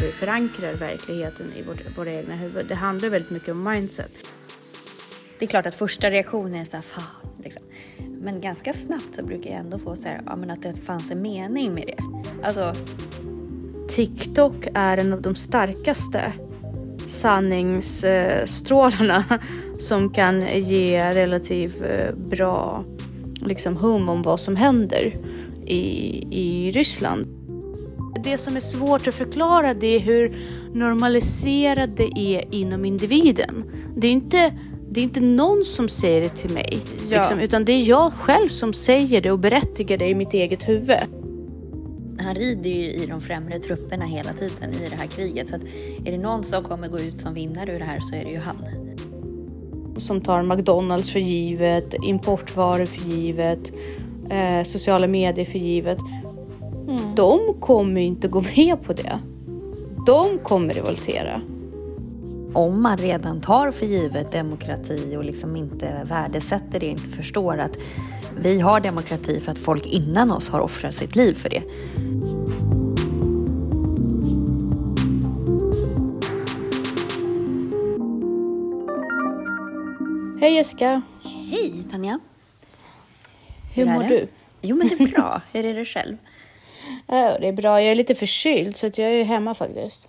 vi förankrar verkligheten i vårt, våra egna huvud. Det handlar väldigt mycket om mindset. Det är klart att första reaktionen är så här, fan, liksom. Men ganska snabbt så brukar jag ändå få så här, ja, men att det fanns en mening med det. Alltså, TikTok är en av de starkaste sanningsstrålarna som kan ge relativt eh, bra liksom, hum om vad som händer i, i Ryssland. Det som är svårt att förklara det är hur normaliserat det är inom individen. Det är inte, det är inte någon som säger det till mig, Ja. liksom, utan det är jag själv som säger det och berättigar det i mitt eget huvud. han rider ju i de främre trupperna hela tiden i det här kriget. Så att är det någon som kommer gå ut som vinnare ur det här så är det ju han. som tar McDonalds för givet, importvaror för givet, eh, sociala medier för givet. De kommer inte gå med på det. De kommer revoltera. Om man redan tar för givet demokrati och liksom inte värdesätter det, inte förstår att vi har demokrati för att folk innan oss har offrat sitt liv för det. Hej Jessica! Hej Tanja! Hur, Hur mår det? du? Jo men det är bra. Hur är det själv? Ja, det är bra. Jag är lite förkyld så att jag är hemma faktiskt.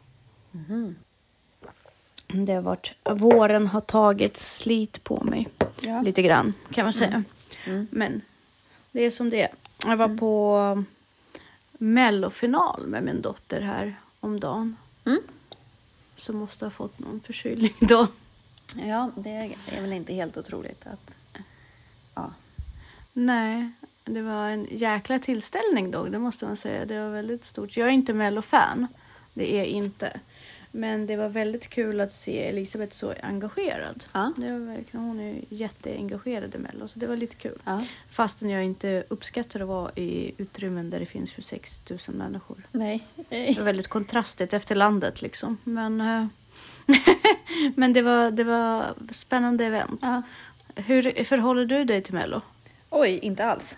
Det har varit, våren har tagit slit på mig. Ja. Lite grann kan man säga. Men det är som det är. Jag var på mellofinal med min dotter här om dagen. Mm. Så måste ha fått någon förkylning då. Ja, det är väl inte helt otroligt att... Ja. Nej, det var en jäkla tillställning då, det måste man säga. Det var väldigt stort. Jag är inte mellofan, det är jag inte. Men det var väldigt kul att se Elisabeth så engagerad. Ja. Det var verkligen, hon är jätteengagerad i Mello, så det var lite kul. ja. Fastän jag inte uppskattar att vara i utrymmen där det finns 26 000 människor. Nej. Det var väldigt kontrastigt efter landet liksom. Men, eh, men det, var, det var spännande event. Ja. Hur förhåller du dig till Mello? Oj, inte alls.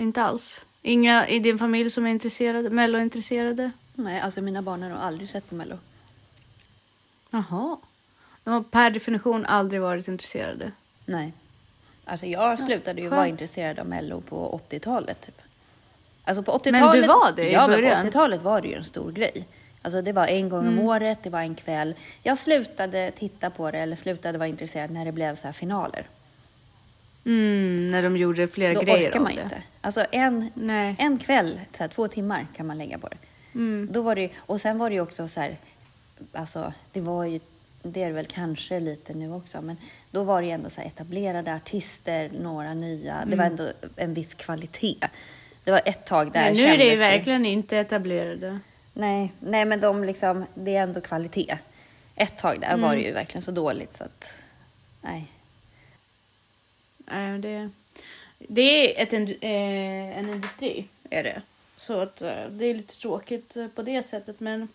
Inte alls? Inga i din familj som är intresserade, Mello-intresserade? Nej, alltså mina barn har nog aldrig sett på Mello. Jaha. De har per definition aldrig varit intresserade. Nej. Alltså jag slutade ju skönt. vara intresserad av Mello på 80-talet. Typ. Alltså på 80-talet. Men du var det i ja, början? men på 80-talet var det ju en stor grej. Alltså det var en gång Mm. om året, det var en kväll. Jag slutade titta på det eller slutade vara intresserad när det blev så här finaler. Mm, när de gjorde flera Då grejer orkar man ju det. inte. Alltså en, Nej. en kväll, så här, två timmar kan man lägga på det. Mm. Då var det och sen var det ju också så här, alltså det var ju, det är det väl kanske lite nu också, men då var det ju ändå så här etablerade artister, några nya, det var ändå en viss kvalitet. Det var ett tag där Men nu är det ju verkligen inte etablerade. Nej, nej men de liksom, det är ändå kvalitet. Ett tag där var det ju verkligen så dåligt så att, nej. Det, det är ett, eh, en industri, är det. Så att eh, det är lite tråkigt eh, på det sättet. Men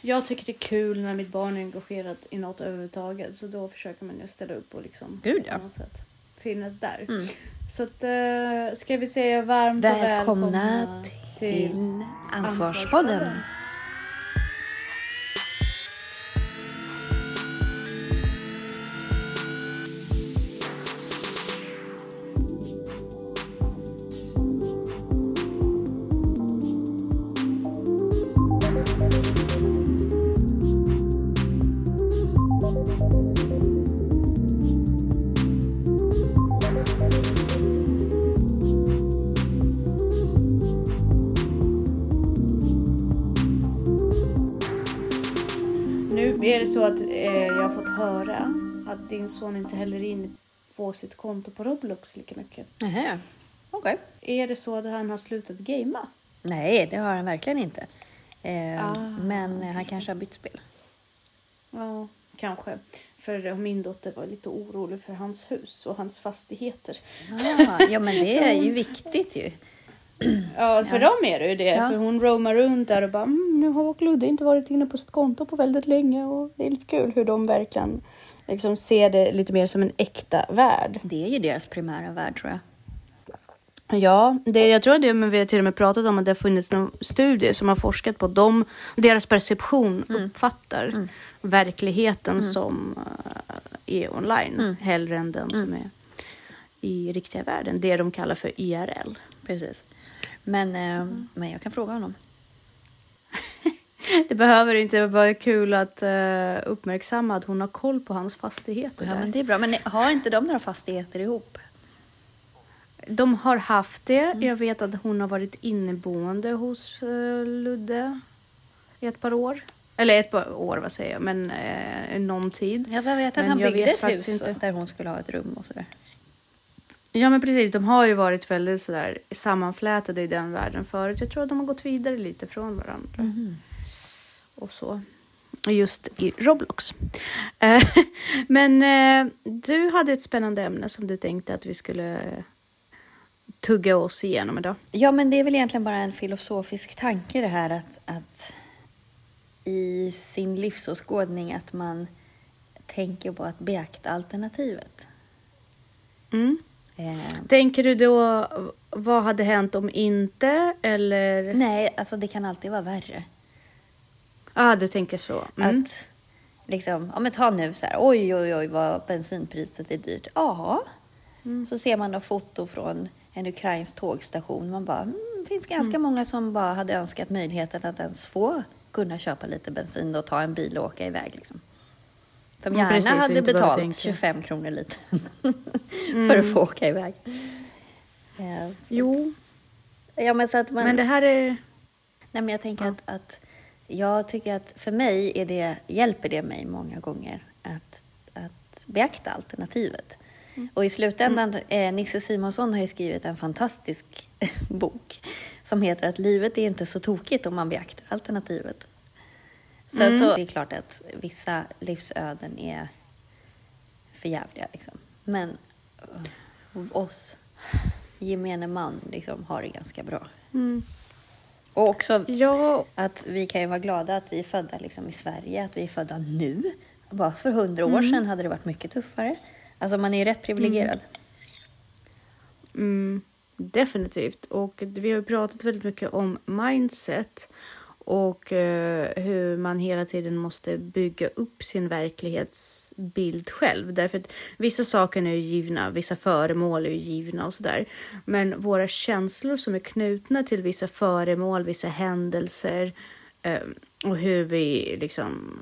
jag tycker det är kul när mitt barn är engagerat i något överhuvudtaget. Så då försöker man ju ställa upp och liksom Gud, ja. på något sätt finnas där. Mm. Så att, ska vi säga varmt och Välkomna välkomna till Ansvarspodden. Nu din son inte häller in på sitt konto på Roblox lika mycket. Nähä, okej. Är det så att han har slutat gamea? Nej, det har han verkligen inte. Eh, Ah. Men eh, han kanske har bytt spel. Ja, kanske. För min dotter var lite orolig för hans hus och hans fastigheter. Ah, ja, men det är ju viktigt ju. Ja, för dem är det ju det. Ja. För hon roamar runt där och bara mm, nu har Ludde inte varit inne på sitt konto på väldigt länge. Och det är lite kul hur de verkligen liksom ser det lite mer som en äkta värld. Det är ju deras primära värld tror jag. Ja, det, jag tror det, men vi har till och med pratat om att det har funnits någon studie som har forskat på dem, deras perception uppfattar verkligheten som eh, är online hellre än den som är i riktiga världen. Det de kallar för IRL. Precis. Men, eh, men jag kan fråga honom. Det behöver inte vara kul att eh, uppmärksamma att hon har koll på hans fastigheter. Ja, där. men det är bra. Men har inte de några fastigheter ihop? De har haft det. Jag vet att hon har varit inneboende hos eh, Ludde i ett par år. Eller ett par år, vad säger jag, men eh, någon tid. Ja, jag vet att Men han byggde ett hus inte. där hon skulle ha ett rum och sådär. Ja, men precis. De har ju varit väldigt sådär sammanflätade i den världen förut. Jag tror att de har gått vidare lite från varandra. Och så. Just i Roblox. Eh, men eh, du hade ett spännande ämne som du tänkte att vi skulle eh, tugga oss igenom idag. Ja, men det är väl egentligen bara en filosofisk tanke det här att, att i sin livsåskådning att man tänker på att beakta alternativet. Mm. Eh, Tänker du då, vad hade hänt om inte? Eller? nej, alltså det kan alltid vara värre. Ja, ah, du tänker så. Mm. Att liksom, ja men ta nu så här, oj oj oj vad bensinpriset är dyrt. Ja, så ser man då foto från en ukrainsk tågstation. Man bara, mm, det finns ganska många som bara hade önskat möjligheten att ens få kunna köpa lite bensin och ta en bil och åka iväg liksom. Som Mm, gärna precis, hade betalt tänka. 25 kronor litern för att få åka iväg. Ja, Jo, ja men så att man... men det här är... Nej, men jag tänker att, att jag tycker att för mig är det, hjälper det mig många gånger att, att beakta alternativet. Och i slutändan, eh, Nisse Simonsson har ju skrivit en fantastisk bok som heter att livet är inte så tokigt om man beaktar alternativet. Sen så det är klart att vissa livsöden är förjävliga liksom. Men eh, oss gemene man liksom har det ganska bra. Mm. Och också Ja, att vi kan ju vara glada att vi är födda liksom i Sverige, att vi är födda nu. Bara för hundra år sedan hade det varit mycket tuffare. Alltså man är ju rätt privilegierad. Mm, definitivt. Och vi har ju pratat väldigt mycket om mindset och eh, hur man hela tiden måste bygga upp sin verklighetsbild själv. Därför att vissa saker är ju givna, vissa föremål är ju givna och sådär. Men våra känslor som är knutna till vissa föremål, vissa händelser eh, och hur vi liksom,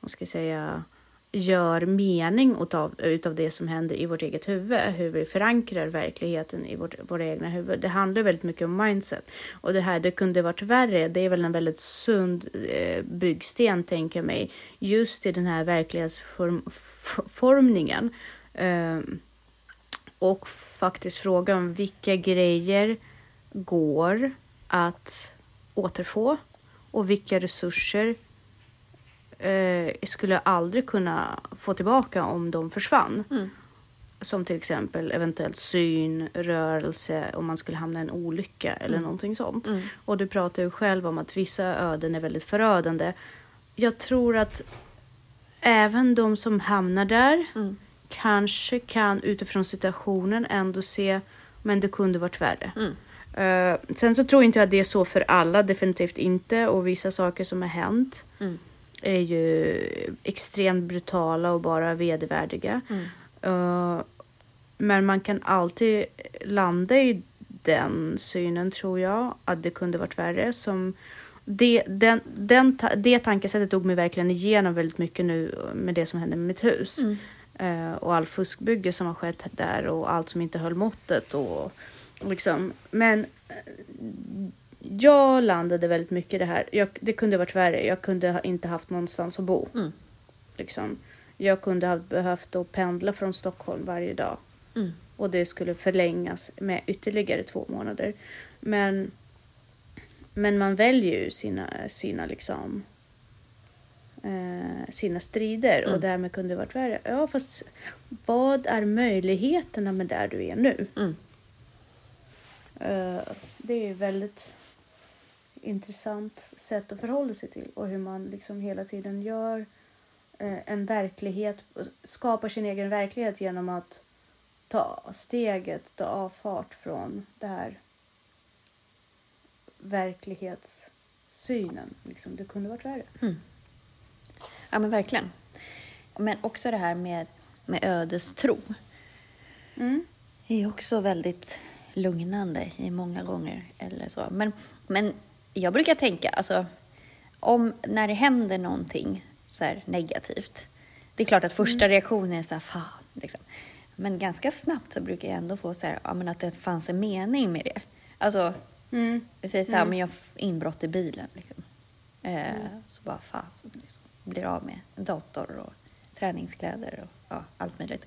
vad ska jag säga, gör mening utav, utav det som händer i vårt eget huvud, hur vi förankrar verkligheten i vårt, våra egna huvud. Det handlar väldigt mycket om mindset. Och det här, det kunde varit värre, det är väl en väldigt sund eh, byggsten, tänker jag mig, just i den här verklighetsformningen. Eh, och faktiskt frågan om vilka grejer går att återfå och vilka resurser eh, skulle jag aldrig kunna få tillbaka om de försvann. Som till exempel eventuellt syn, rörelse, om man skulle hamna i en olycka eller någonting sånt. Och du pratar ju själv om att vissa öden är väldigt förödande. Jag tror att även de som hamnar där kanske kan utifrån situationen ändå se, men det kunde varit värre. Eh, sen så tror inte jag att det är så för alla, definitivt inte. Och vissa saker som har hänt är ju extremt brutala och bara vedervärdiga. Eh, men man kan alltid landa i den synen tror jag, att det kunde varit värre. Som det, den, den, det tankesättet tog mig verkligen igenom väldigt mycket nu med det som hände med mitt hus. Eh, och all fuskbygge som har skett där och allt som inte höll måttet. Och, och liksom. Men eh, jag landade väldigt mycket i det här. Jag, det kunde varit värre. Jag kunde ha, inte haft någonstans att bo. Mm. Liksom. Jag kunde ha behövt att pendla från Stockholm varje dag. Mm. Och det skulle förlängas med ytterligare två månader. Men, men man väljer ju sina, sina liksom eh, sina strider och Mm. därmed kunde det varit värre. Ja, fast vad är möjligheterna med där du är nu? Mm. Eh, det är väldigt intressant sätt att förhålla sig till och hur man liksom hela tiden gör eh, en verklighet, skapar sin egen verklighet genom att ta steget, ta avfart från det här verklighetssynen. Liksom, det kunde varit värre. Mm. Ja, men verkligen. Men också det här med, med ödestro. Mm. Det är också väldigt lugnande i många gånger. Eller så. Men, men jag brukar tänka, alltså, om när det händer någonting så här negativt. Det är klart att första reaktionen är så här, fan. Liksom. Men ganska snabbt så brukar jag ändå få så här, ja, men att det fanns en mening med det. Alltså, Mm. vi säger så här, men jag inbrott i bilen. Liksom. Eh, Så bara fasen, liksom. blir av med dator och träningskläder och ja, allt möjligt.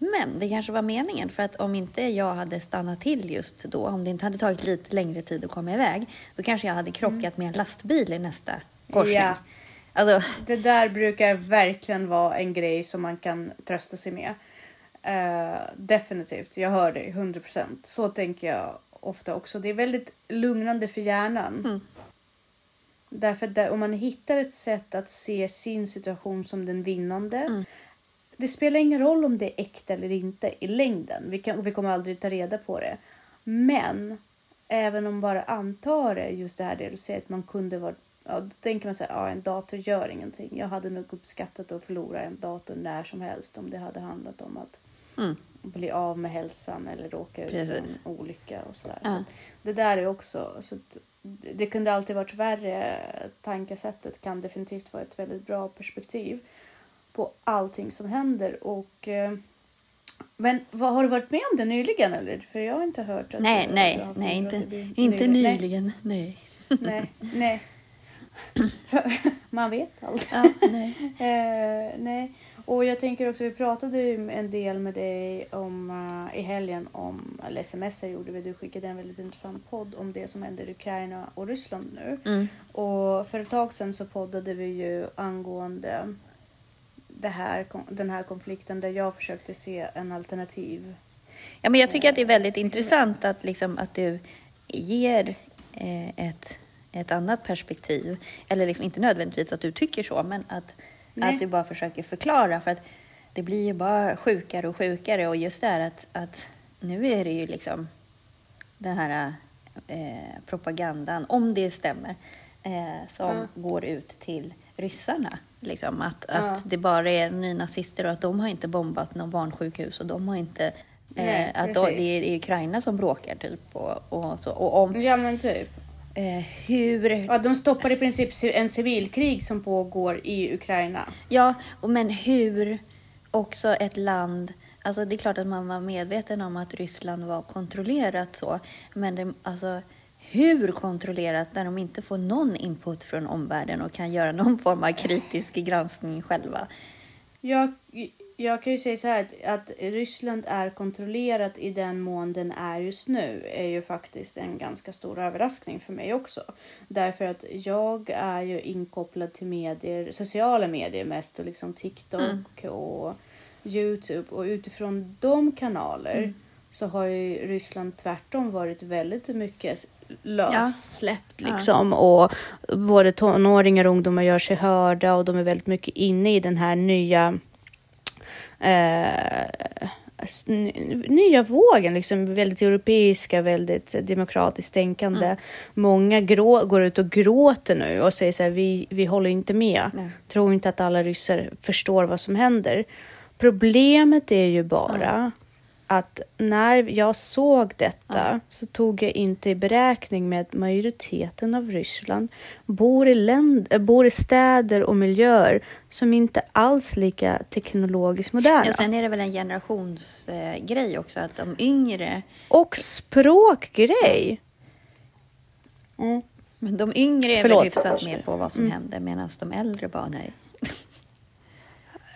Mm. Men det kanske var meningen, för att om inte jag hade stannat till just då, om det inte hade tagit lite längre tid att komma iväg, då kanske jag hade krockat med en lastbil i nästa korsning. Ja. Alltså, Det där brukar verkligen vara en grej som man kan trösta sig med. Eh, definitivt, jag hör dig 100%. Så tänker jag ofta också. Det är väldigt lugnande för hjärnan. Mm. Därför där, om man hittar ett sätt att se sin situation som den vinnande. Mm. Det spelar ingen roll om det är äkta eller inte i längden. Vi, kan, vi kommer aldrig ta reda på det. Men även om bara antar det, just det här det du säger att man kunde vara Ja, då tänker man så här, ja, en dator gör ingenting. Jag hade nog uppskattat att förlora en dator när som helst om det hade handlat om att mm. bli av med hälsan eller råka ut för en olycka och sådär. Ja. Så det där är också, så det kunde alltid varit värre. Tankesättet kan definitivt vara ett väldigt bra perspektiv på allting som händer. Och, eh, men vad, har du varit med om det nyligen eller? För jag har inte hört att nej, du- nej, haft nej, inte, inte Nej, nyligen. Nej. Nej, nej. Man vet aldrig. Ja, nej. Eh, nej. Och jag tänker också, vi pratade ju en del med dig om eh, i helgen om, eller sms gjorde vi, du skickade en väldigt intressant podd om det som händer i Ukraina och Ryssland nu. Mm. Och för ett tag sedan så poddade vi ju angående det här, den här konflikten där jag försökte se en alternativ. Ja, men jag tycker att det är väldigt intressant att, liksom, att du ger eh, ett, ett annat perspektiv. Eller liksom, inte nödvändigtvis att du tycker så, men att, Nej. att du bara försöker förklara. För att det blir ju bara sjukare och sjukare. Och just det här att, att nu är det ju liksom den här eh, propagandan, om det stämmer, eh, som Ja. går ut till ryssarna. Liksom, att, Ja. att det bara är nynazister och att de har inte bombat någon barnsjukhus och de har inte... Nej, Eh, att då, det är Ukraina som bråkar typ och, och så. Och om Ja men typ. eh, hur... Ja, de stoppar i princip ci- en civilkrig som pågår i Ukraina. Ja, och men hur också ett land... Alltså det är klart att man var medveten om att Ryssland var kontrollerat så. Men det, alltså, hur kontrollerat när de inte får någon input från omvärlden och kan göra någon form av kritisk granskning själva? Jag, jag kan ju säga så här att, att Ryssland är kontrollerat i den mån den är just nu är ju faktiskt en ganska stor överraskning för mig också. Därför att jag är ju inkopplad till medier, sociala medier mest och liksom TikTok och Youtube och utifrån de kanaler så har ju Ryssland tvärtom varit väldigt mycket lössläppt Ja. liksom och både tonåringar och ungdomar gör sig hörda och de är väldigt mycket inne i den här nya eh, nya vågen, liksom väldigt europeiska, väldigt demokratiskt tänkande. Många grå, går ut och gråter nu och säger så här, vi, vi håller inte med. Nej. Tror inte att alla ryssar förstår vad som händer. Problemet är ju bara att när jag såg detta så tog jag inte i beräkning med att majoriteten av Ryssland bor i, länd- äh, bor i städer och miljöer som inte alls lika teknologiskt moderna. Och sen är det väl en generationsgrej eh, också, att de yngre... Och språkgrej. Mm. Men de yngre är Förlåt. väl hyfsat med på vad som händer medan de äldre bara nej.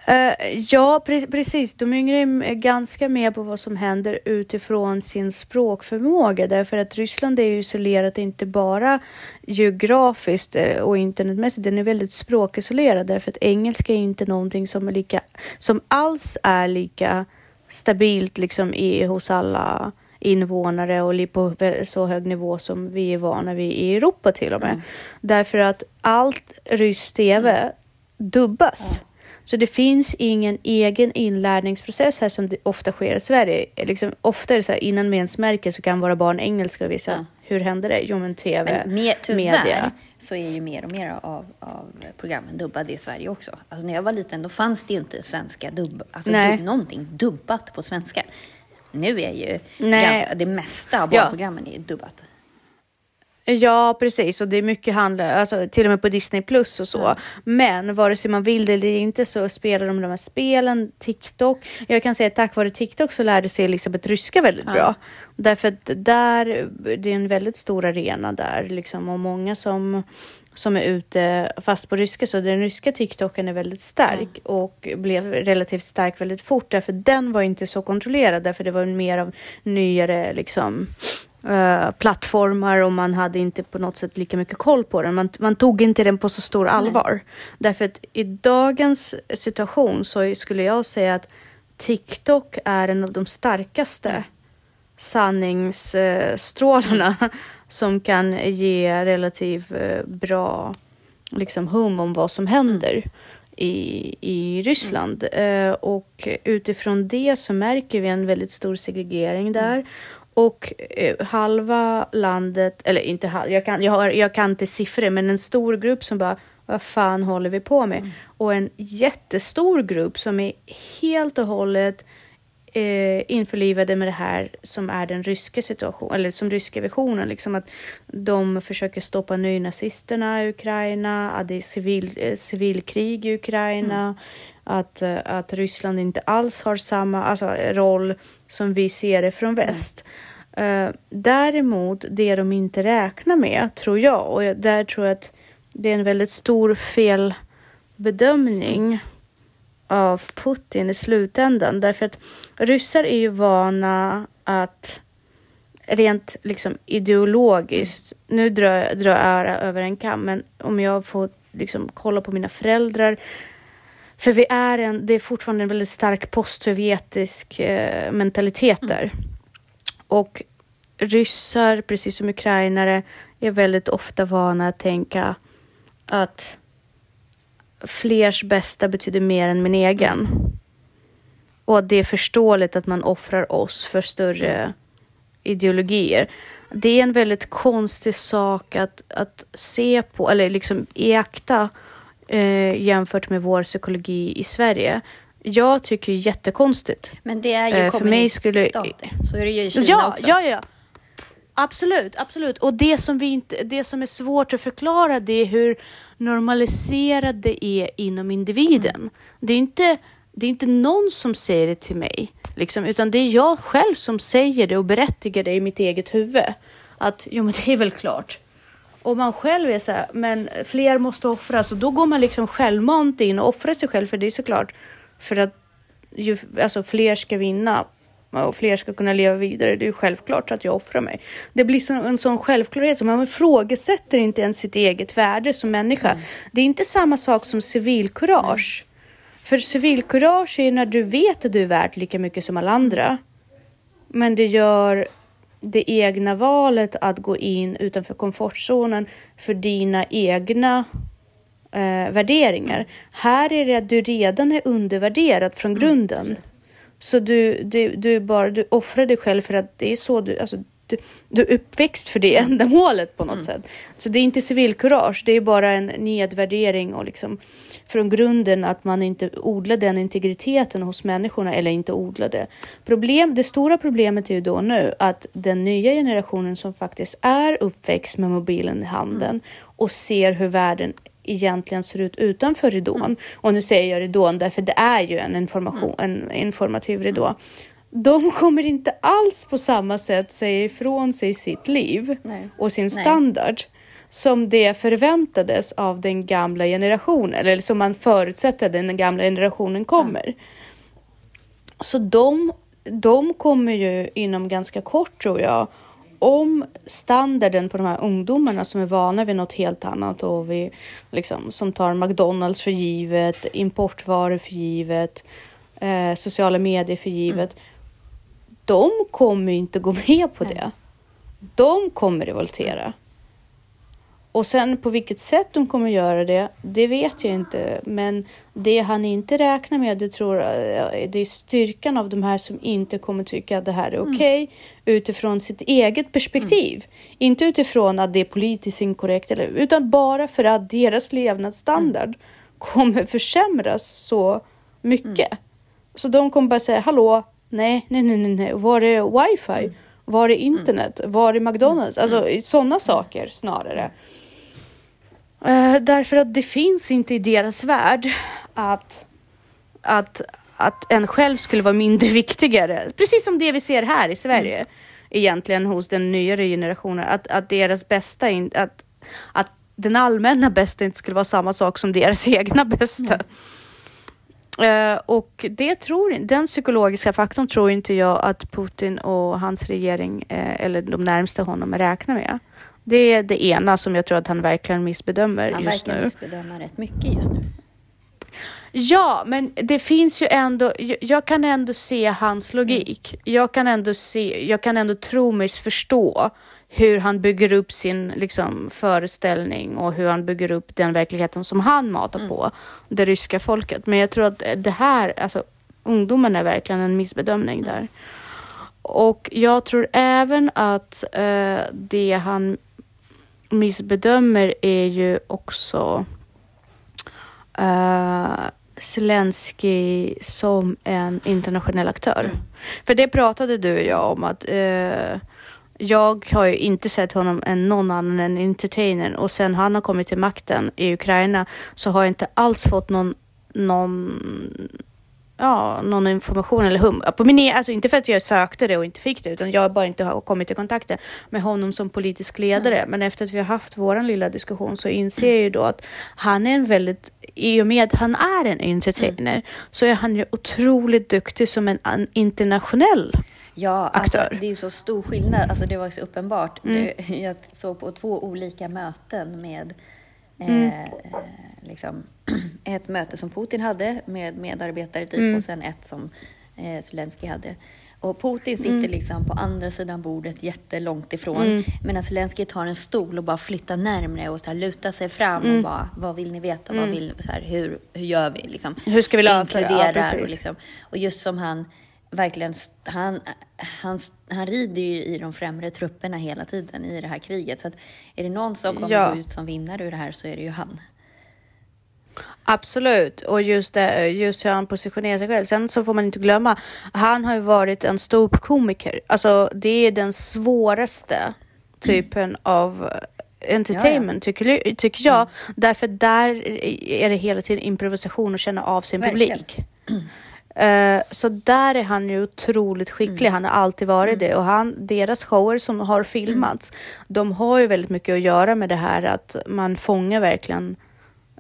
Eh, ja, pre- precis. De yngre är ganska med på vad som händer utifrån sin språkförmåga. Därför att Ryssland är ju isolerat inte bara geografiskt eh, och internetmässigt. Den är väldigt språkisolerad därför att engelska är inte någonting som är lika, som alls är lika stabilt liksom i, hos alla invånare och på så hög nivå som vi är vana vid i Europa till och med. Därför att allt rysk tv dubbas. Så det finns ingen egen inlärningsprocess här som det ofta sker i Sverige. Liksom, ofta är det så här, innan vi ens märker så kan våra barn engelska och visa ja. hur händer det? Jo men tv, men med, tyvärr media. så är ju mer och mer av, av programmen dubbade i Sverige också. Alltså när jag var liten då fanns det ju inte svenska dubb, alltså dubb, någonting dubbat på svenska. Nu är ju ganska, det mesta av barnprogrammen ja. är dubbat. Ja, precis. Och det är mycket handlar, alltså till och med på Disney Plus och så. Mm. Men vare sig man vill det eller inte så spelar de de här spelen, TikTok. Jag kan säga att tack vare TikTok så lärde sig Elisabeth ryska väldigt mm. bra. Därför att där, det är en väldigt stor arena där liksom och många som som är ute fast på ryska så den ryska TikToken är väldigt stark mm. och blev relativt stark väldigt fort därför den var inte så kontrollerad därför det var mer av nyare liksom uh, plattformar och man hade inte på något sätt lika mycket koll på den. Man, man tog inte den på så stor allvar. Nej. Därför att i dagens situation så skulle jag säga att TikTok är en av de starkaste sanningsstrålarna mm. som kan ge relativt uh, bra liksom, hum om vad som händer. Mm. I, i Ryssland. Mm. Uh, och utifrån det så märker vi en väldigt stor segregering där. Mm. Och eh, halva landet, eller inte halva, jag kan, jag, har, jag kan inte siffror, men en stor grupp som bara vad fan håller vi på med? Mm. Och en jättestor grupp som är helt och hållet eh, införlivade med det här som är den ryska situationen, eller som ryska versionen, liksom att de försöker stoppa nynazisterna i Ukraina, att det är civil, eh, civilkrig i Ukraina, mm att, eh, att Ryssland inte alls har samma alltså, roll som vi ser det från mm. väst. Mm. Uh, däremot, det de inte räknar med, tror jag, och där tror jag att det är en väldigt stor felbedömning av Putin i slutändan. Därför att ryssar är ju vana att rent liksom ideologiskt, nu drar, drar jag över en kam, men om jag får liksom kolla på mina föräldrar för vi är en, det är fortfarande en väldigt stark postsovjetisk eh, mentalitet där. Mm. Och ryssar, precis som ukrainare, är väldigt ofta vana att tänka att flers bästa betyder mer än min egen. Och att det är förståeligt att man offrar oss för större ideologier. Det är en väldigt konstig sak att, att se på, eller liksom iaktta eh, jämfört med vår psykologi i Sverige. Jag tycker jättekonstigt. Men det är ju eh, för mig skulle... Så är det ju i Kina ja, också. Ja, ja, Absolut, absolut. Och det som, vi inte, det som är svårt att förklara det är hur normaliserat det är inom individen. Mm. Det, är inte, det är inte någon som säger det till mig, liksom, utan det är jag själv som säger det och berättigar det i mitt eget huvud. Att jo, men det är väl klart. Och man själv är så här, men fler måste offras och då går man liksom självmant in och offrar sig själv för det är såklart för att ju, alltså fler ska vinna och fler ska kunna leva vidare. Det är ju självklart att jag offrar mig. Det blir så, en sån självklarhet som man ifrågasätter inte ens sitt eget värde som människa. Mm. Det är inte samma sak som civilkurage. Mm. För civilkurage är när du vet att du är värd lika mycket som alla andra. Men det gör det egna valet att gå in utanför komfortzonen för dina egna eh, värderingar. Här är det att du redan är undervärderad från mm. grunden. Mm. Så du, du, du, bara, du offrar dig själv för att det är så du, alltså, du, du är uppväxt för det ändamålet på något mm. sätt. Så det är inte civilkurage, det är bara en nedvärdering och liksom från grunden att man inte odlar den integriteten hos människorna eller inte odlar det. Problem, det stora problemet är ju då nu att den nya generationen som faktiskt är uppväxt med mobilen i handen mm. och ser hur världen egentligen ser ut utanför ridån. Mm. Och nu säger jag ridån därför det är ju en, information, mm. en informativ ridå de kommer inte alls på samma sätt säga ifrån sig sitt liv Nej. och sin standard Nej. som det förväntades av den gamla generationen eller som man förutsätter den gamla generationen kommer. Mm. Så de, de kommer ju inom ganska kort tror jag om standarden på de här ungdomarna som är vana vid något helt annat och vi liksom, som tar McDonalds för givet, importvaror för givet, eh, sociala medier för givet. Mm de kommer inte gå med på det. De kommer revoltera. Och sen på vilket sätt de kommer göra det, det vet jag inte. Men det han inte räknar med, det tror jag, det är styrkan av de här som inte kommer tycka att det här är mm. okej okay, mm. utifrån sitt eget perspektiv. Mm. Inte utifrån att det är politiskt inkorrekt, eller, utan bara för att deras levnadsstandard mm. kommer försämras så mycket. Mm. Så de kommer bara säga hallå, nej, nej, nej, nej, var är wifi? Mm. Var är internet? Var är McDonalds? Alltså sådana saker snarare. Uh, därför att det finns inte i deras värld att, att, att en själv skulle vara mindre viktigare. Precis som det vi ser här i Sverige mm. egentligen hos den nyare generationen. Att, att deras bästa, in, att, att den allmänna bästa inte skulle vara samma sak som deras egna bästa. Mm. Uh, och det tror, den psykologiska faktorn tror inte jag att Putin och hans regering uh, eller de närmsta honom räknar med. Det är det ena som jag tror att han verkligen missbedömer han just nu. Han verkar missbedöma rätt mycket just nu. Ja, men det finns ju ändå, jag kan ändå se hans logik. Jag kan ändå se, jag kan ändå tro mig förstå hur han bygger upp sin liksom, föreställning och hur han bygger upp den verkligheten som han matar mm. på det ryska folket. Men jag tror att det här, alltså ungdomen är verkligen en missbedömning där. Och jag tror även att eh, det han missbedömer är ju också uh, Zelensky som en internationell aktör. Mm. För det pratade du och jag om att uh, jag har ju inte sett honom än någon annan än entertainer och sen han har kommit till makten i Ukraina så har jag inte alls fått någon, någon ja, någon information eller hum. På min, e- alltså inte för att jag sökte det och inte fick det, utan jag bara inte har kommit i kontakt med honom som politisk ledare. Mm. Men efter att vi har haft vår lilla diskussion så inser jag ju då att han är en väldigt, i och med att han är en entertainer, mm. så är han ju otroligt duktig som en internationell Ja, alltså, det är ju så stor skillnad. Alltså, det var så uppenbart. Mm. Jag såg på två olika möten med mm. eh, liksom, ett möte som Putin hade med medarbetare typ mm. och sen ett som eh, Zelensky hade. Och Putin sitter mm. liksom på andra sidan bordet jättelångt ifrån. Mm. Medan Zelensky tar en stol och bara flyttar närmre och så här, lutar sig fram mm. och bara, vad vill ni veta? Vad mm. vill, så här, hur, hur gör vi? Liksom. Hur ska vi lösa det? Ja, och, liksom, och just som han verkligen, han, han, han rider ju i de främre trupperna hela tiden i det här kriget. Så att är det någon som kommer ja. gå ut som vinnare ur det här så är det ju han. Absolut, och just, det, just hur han positionerar sig själv. Sen så får man inte glömma, han har ju varit en ståuppkomiker. Alltså det är den svåraste typen mm. av entertainment ja, ja. Tycker, tycker jag. Mm. Därför där är det hela tiden improvisation och känna av sin Verkligen. publik. Uh, så där är han ju otroligt skicklig. Mm. Han har alltid varit mm. det och han, deras shower som har filmats, mm. de har ju väldigt mycket att göra med det här att man fångar verkligen Eh,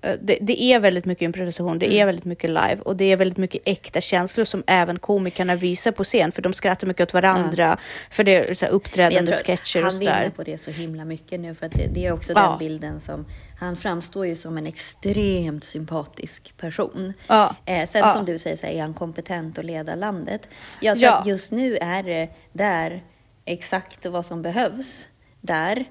det, det, är väldigt mycket improvisation, det mm. är väldigt mycket live och det är väldigt mycket äkta känslor som även komikerna visar på scen för de skrattar mycket åt varandra mm. för det är så här uppträdande sketcher och sådär. Han vinner på det så himla mycket nu för att det, det är också ja. den bilden som han framstår ju som en extremt sympatisk person. Ja. Eh, sen ja. som du säger så här, är han kompetent att leda landet. Jag tror att just nu är det där exakt vad som behövs där.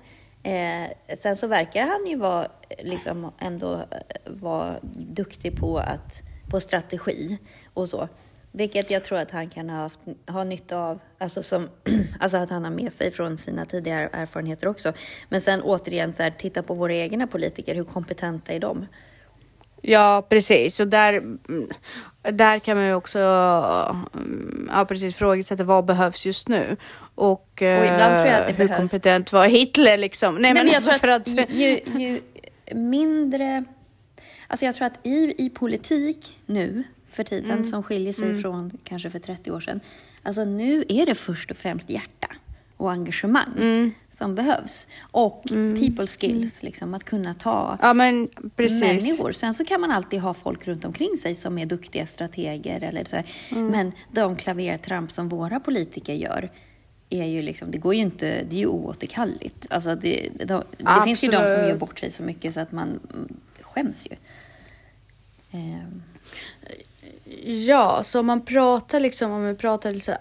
Eh, sen så verkar han ju vara, liksom ändå eh, vara duktig på, att, på strategi och så. Vilket jag tror att han kan ha, haft, ha nytta av, alltså, som, alltså att han har med sig från sina tidigare erfarenheter också. Men sen återigen, så här, titta på våra egna politiker, hur kompetenta är de? Ja, precis. Och där, där kan man ju också ja, precis, frågasätta vad behövs just nu. Och, och ibland tror jag att det hur behövs. kompetent var Hitler liksom? Nej, Nej men, men alltså för att, att... Ju, ju, mindre... Alltså jag tror att i, i politik nu för tiden mm. som skiljer sig mm. från kanske för 30 år sedan. Alltså nu är det först och främst hjärta och engagemang mm. som behövs. Och mm. people skills, liksom, att kunna ta ja, men, människor. Sen så kan man alltid ha folk runt omkring sig som är duktiga strateger. Eller så mm. Men de klavertramp som våra politiker gör, är ju liksom, det går ju inte, det är ju oåterkalleligt. Alltså det, de, det finns ju de som gör bort sig så mycket så att man skäms ju. Um. Ja, så om man pratar liksom, om man pratar liksom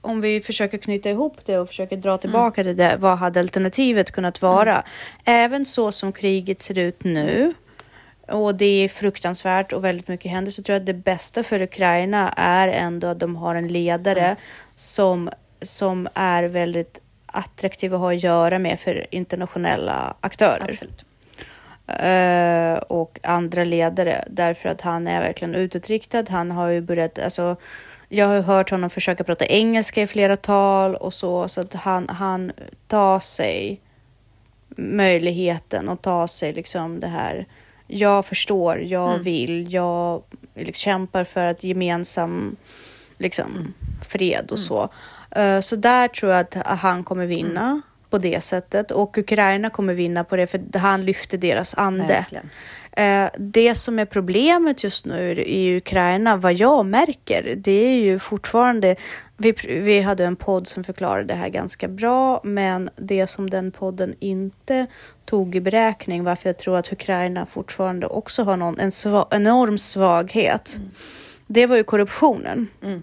om vi försöker knyta ihop det och försöker dra tillbaka mm. det där, vad hade alternativet kunnat vara? Mm. Även så som kriget ser ut nu och det är fruktansvärt och väldigt mycket händer så tror jag att det bästa för Ukraina är ändå att de har en ledare mm. som, som är väldigt attraktiv att ha att göra med för internationella aktörer. Absolut. Uh, och andra ledare därför att han är verkligen utåtriktad. Han har ju börjat, alltså jag har hört honom försöka prata engelska i flera tal och så, så att han, han tar sig möjligheten och tar sig liksom det här. Jag förstår, jag mm. vill, jag liksom kämpar för att gemensam liksom, mm. fred och mm. så. Uh, så där tror jag att han kommer vinna mm. på det sättet och Ukraina kommer vinna på det för han lyfter deras ande. Verkligen. Eh, det som är problemet just nu i Ukraina, vad jag märker, det är ju fortfarande vi, vi hade en podd som förklarade det här ganska bra, men det som den podden inte tog i beräkning, varför jag tror att Ukraina fortfarande också har någon, en sva, enorm svaghet, mm. det var ju korruptionen. Mm.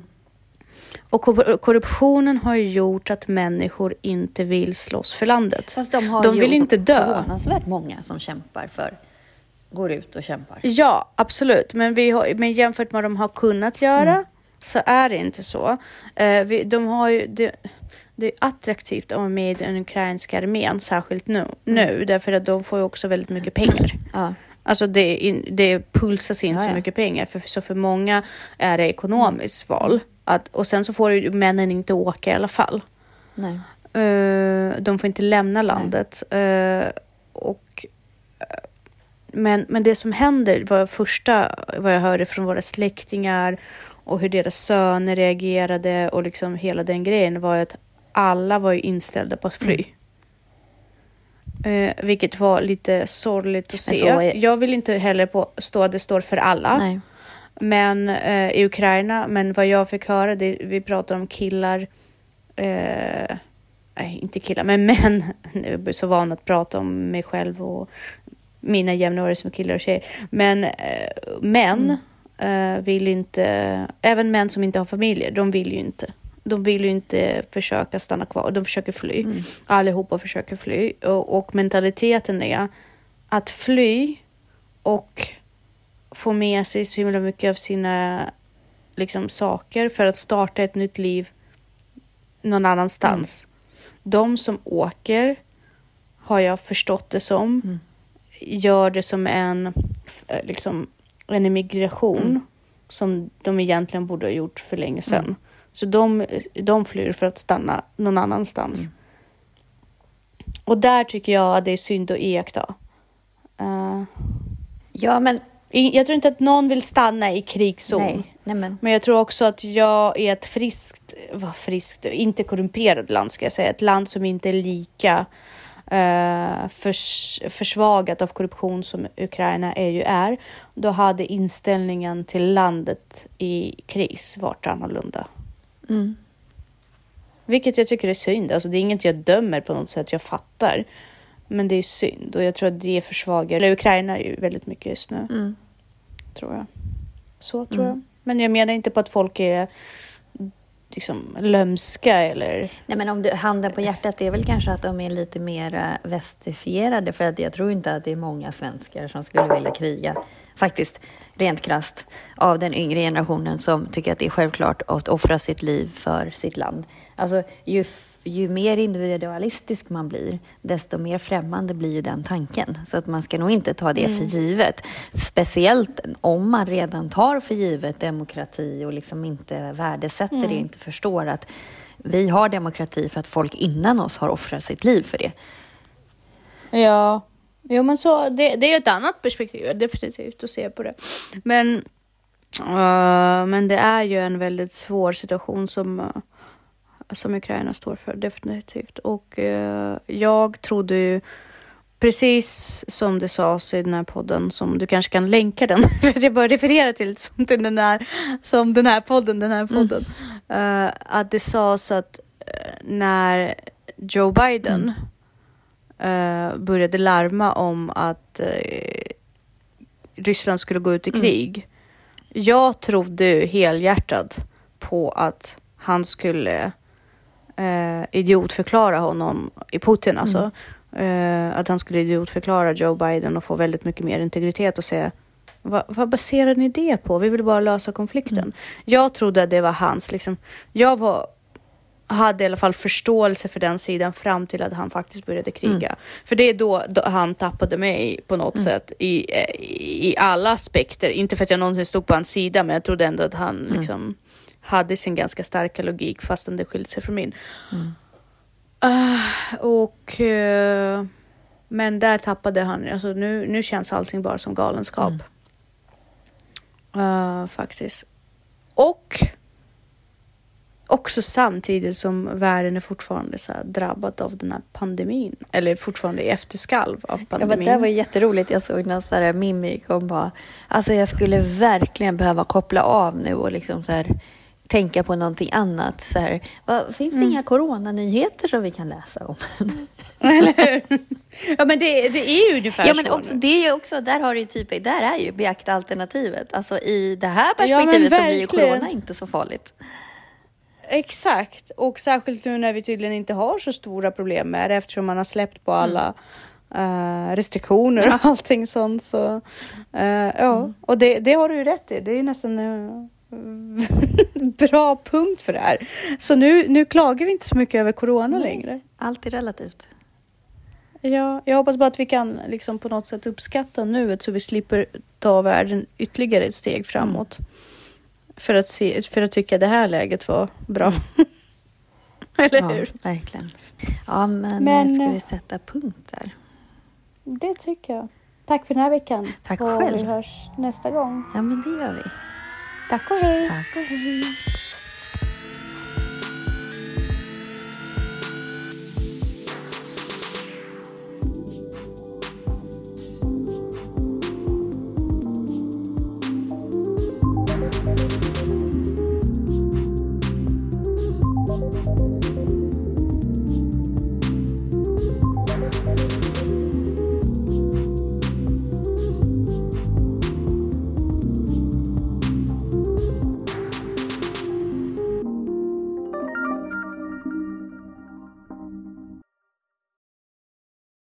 Och korruptionen har ju gjort att människor inte vill slåss för landet. Fast de har de vill inte dö. förvånansvärt många som kämpar för går ut och kämpar. Ja, absolut. Men, vi har, men jämfört med vad de har kunnat göra mm. så är det inte så. Uh, vi, de har ju, det, det är attraktivt att vara med i den ukrainska armén, särskilt nu, mm. nu därför att de får ju också väldigt mycket pengar. Ja. Alltså det, det pulsas in ja, så mycket pengar, för, så för många är det ekonomiskt val. Att, och sen så får ju männen inte åka i alla fall. Nej. Uh, de får inte lämna landet. Uh, och men, men det som händer, var första vad jag hörde från våra släktingar och hur deras söner reagerade och liksom hela den grejen var att alla var ju inställda på att fly. Mm. Eh, vilket var lite sorgligt att se. Är... Jag vill inte heller påstå att det står för alla. Nej. Men eh, i Ukraina, men vad jag fick höra, det, vi pratar om killar, eh, nej inte killar, men män. Jag är så van att prata om mig själv och mina jämnåriga som killar och tjejer. Men äh, män mm. äh, vill inte, även män som inte har familjer, de vill ju inte. De vill ju inte försöka stanna kvar, de försöker fly. Mm. Allihopa försöker fly. Och, och mentaliteten är att fly och få med sig så himla mycket av sina liksom, saker för att starta ett nytt liv någon annanstans. Mm. De som åker har jag förstått det som. Mm gör det som en, eh, liksom, en immigration mm. som de egentligen borde ha gjort för länge sedan. Mm. Så de, de flyr för att stanna någon annanstans. Mm. Och där tycker jag att det är synd att iaktta. Uh, ja, men... Jag tror inte att någon vill stanna i krigszon. Nej, nej men. men jag tror också att jag är ett friskt, vad friskt, inte korrumperat land ska jag säga, ett land som inte är lika förs försvagat av korruption som Ukraina är ju är, då hade inställningen till landet i kris varit annorlunda. Mm. Vilket jag tycker är synd. Alltså, det är inget jag dömer på något sätt, jag fattar. Men det är synd och jag tror att det försvagar, eller Ukraina är ju väldigt mycket just nu. Mm. Tror jag. Så tror mm. jag. Men jag menar inte på att folk är liksom lömska eller... Nej men om du, handen på hjärtat, det är väl kanske att de är lite mer eh, västifierade för att jag tror inte att det är många svenskar som skulle vilja kriga, faktiskt rent krast av den yngre generationen som tycker att det är självklart att offra sitt liv för sitt land. Alltså ju ju mer individualistisk man blir, desto mer främmande blir ju den tanken. Så att man ska nog inte ta det mm. för givet. Speciellt om man redan tar för givet demokrati och liksom inte värdesätter mm. det, inte förstår att vi har demokrati för att folk innan oss har offrat sitt liv för det. Ja, jo men så, det, det är ett annat perspektiv definitivt att se på det. Men, uh, men det är ju en väldigt svår situation som uh, som Ukraina står för, definitivt. Och eh, jag trodde ju, precis som det sades i den här podden, som du kanske kan länka den, för jag bara referera till, som, till den, här, som den här podden, den här podden, mm. uh, att det sades att uh, när Joe Biden mm. uh, började larma om att Ryssland skulle gå ut i mm. krig, mm. jag trodde helhjärtat på att han skulle eh, idiotförklara honom i Putin alltså. Mm. Eh, att han skulle idiotförklara Joe Biden och få väldigt mycket mer integritet och säga vad, vad baserar ni det på? Vi vill bara lösa konflikten. Mm. Jag trodde att det var hans, liksom, jag var, hade i alla fall förståelse för den sidan fram till att han faktiskt började kriga. Mm. För det är då, då han tappade mig på något sätt i, eh, i, i alla aspekter. Inte för att jag någonsin stod på hans sida, men jag trodde ändå att han Mm. liksom hade sin ganska starka logik fastän det skilde sig från min. Mm. Ah, och... eh, men där tappade han, alltså nu, nu känns allting bara som galenskap. Mm. Ah, faktiskt. Och också samtidigt som världen är fortfarande så drabbad av den här pandemin. Eller fortfarande i efterskalv av Ja, pandemin. det var jätteroligt. Jag såg någon så här mimik och bara, alltså jag skulle verkligen behöva koppla av nu och liksom så här tänka på någonting annat. Så här, vad, finns det Mm. inga coronanyheter som vi kan läsa om? Eller hur? Ja men det, det är ju ungefär Ja, men så också, nu. det är också, där har du typ, där är ju beakta alternativet. Alltså i det här Ja, perspektivet så blir ju corona inte så farligt. Exakt, och särskilt nu när vi tydligen inte har så stora problem med det eftersom man har släppt på alla eh, restriktioner och allting sånt. Så, eh, ja, och det, det har du ju rätt i. Det är ju nästan en bra punkt för det här. Så nu, nu klagar vi inte så mycket över corona längre. Allt är relativt. Ja, jag hoppas bara att vi kan liksom på något sätt uppskatta nuet så vi slipper ta världen ytterligare ett steg framåt. För, att se, för att tycka det här läget var bra. Eller Ja, hur? verkligen. Ja, men, Men, ska eh, vi sätta punkt där? Det tycker jag. Tack för den här veckan. Tack och själv. vi hörs nästa gång. Ja, men det gör vi. Tack och hej. Tack och hej.